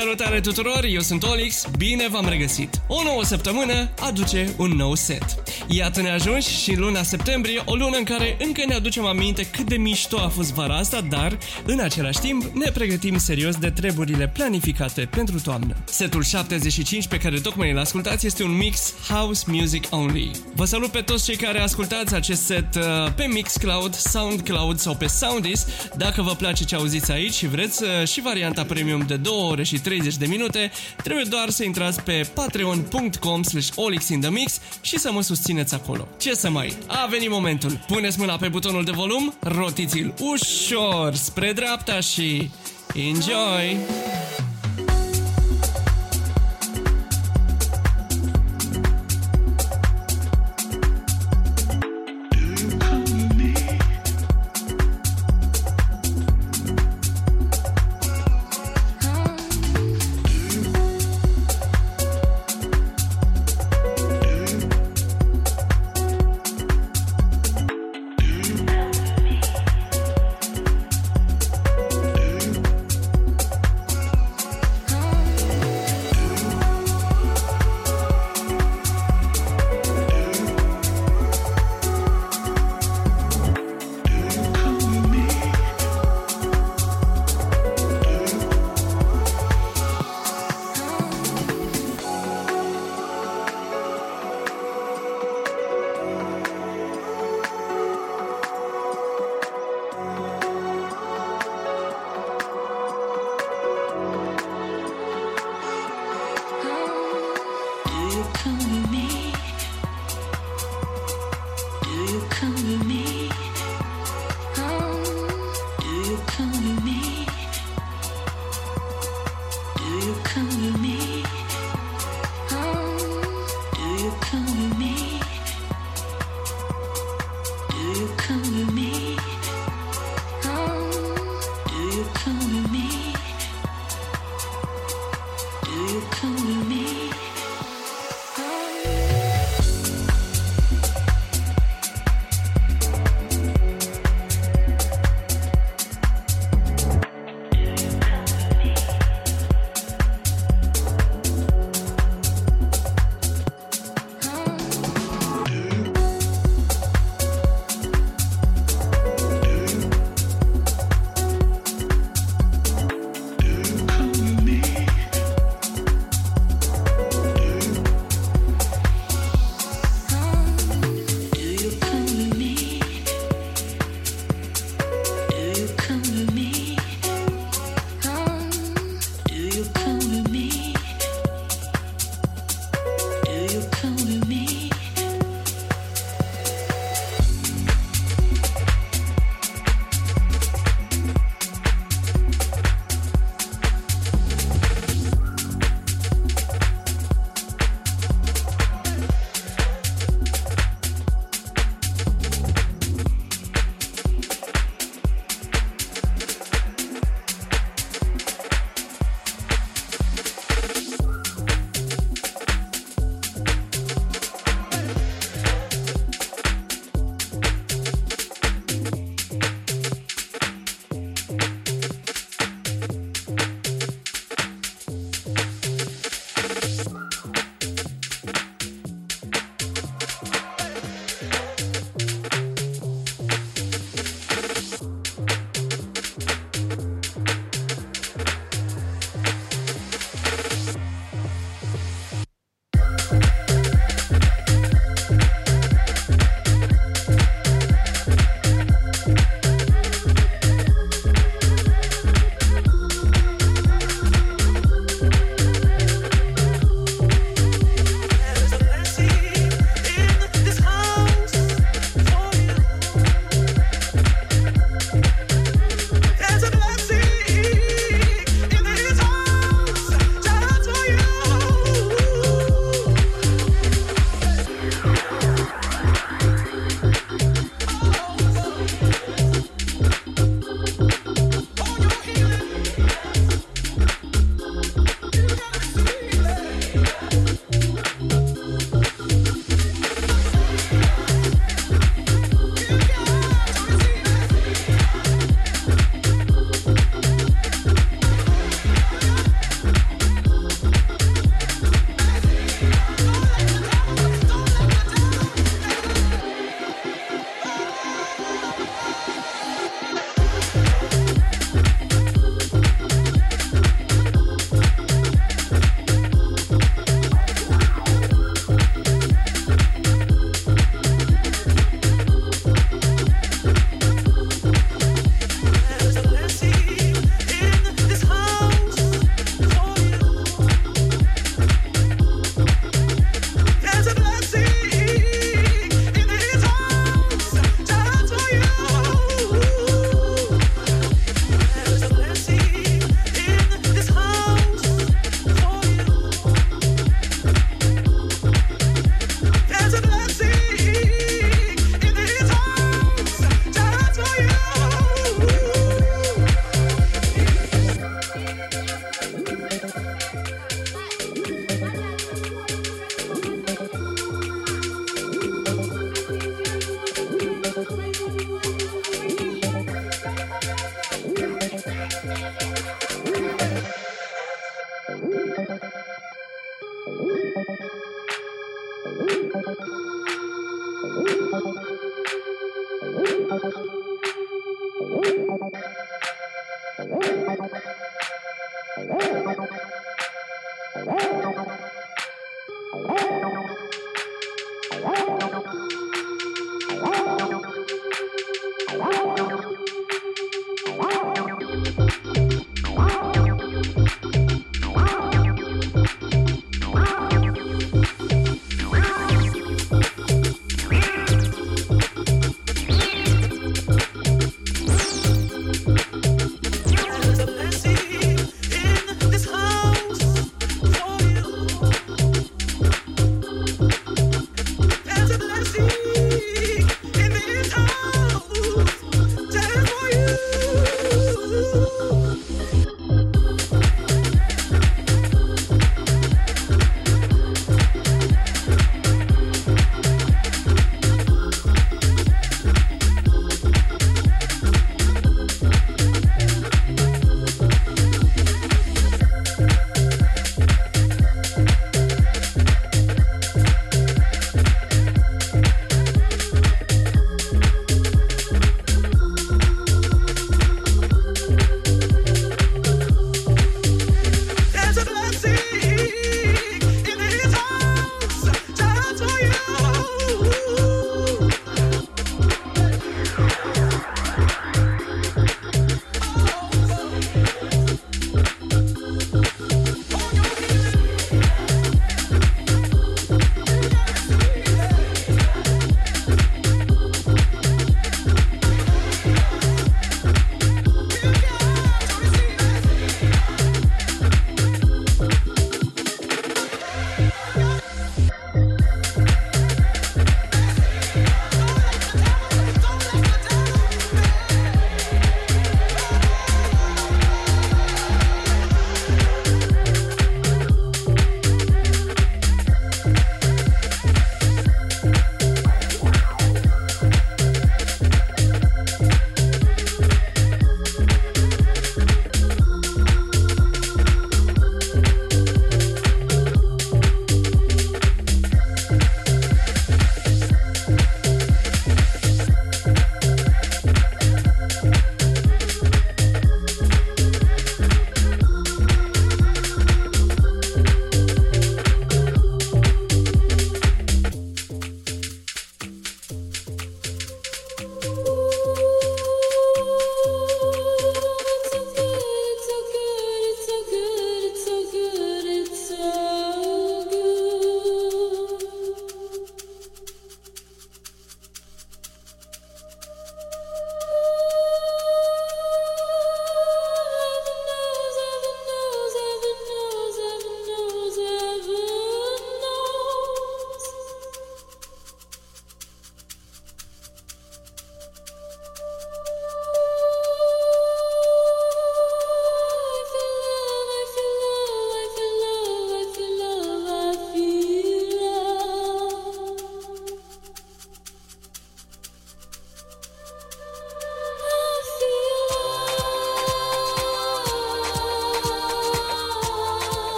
salutare tuturor, eu sunt Olix, bine v-am regăsit. O nouă săptămână aduce un nou set. Iată ne ajungi și în luna septembrie, o lună în care încă ne aducem aminte cât de mișto a fost vara asta, dar în același timp ne pregătim serios de treburile planificate pentru toamnă. Setul 75 pe care tocmai îl ascultați este un mix House Music Only. Vă salut pe toți cei care ascultați acest set uh, pe Mixcloud, Soundcloud sau pe Soundis. Dacă vă place ce auziți aici și vreți uh, și varianta premium de 2 ore și 30 de minute, trebuie doar să intrați pe patreon.com slash olixinthemix și să mă susțineți acolo. Ce să mai? A venit momentul. Puneți mâna pe butonul de volum, rotiți-l ușor spre dreapta și enjoy!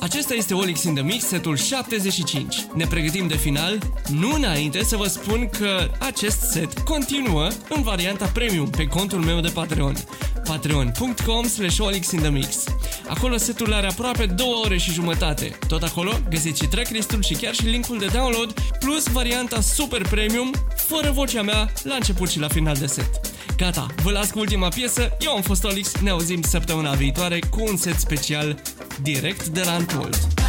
Acesta este Olix in the Mix, setul 75. Ne pregătim de final, nu înainte să vă spun că acest set continuă în varianta premium pe contul meu de Patreon patreon.com slash olixinthemix Acolo setul are aproape 2 ore și jumătate. Tot acolo găsiți și tracklistul și chiar și linkul de download, plus varianta super premium, fără vocea mea, la început și la final de set. Gata, vă las cu ultima piesă, eu am fost Olix, ne auzim săptămâna viitoare cu un set special direct de la Untold.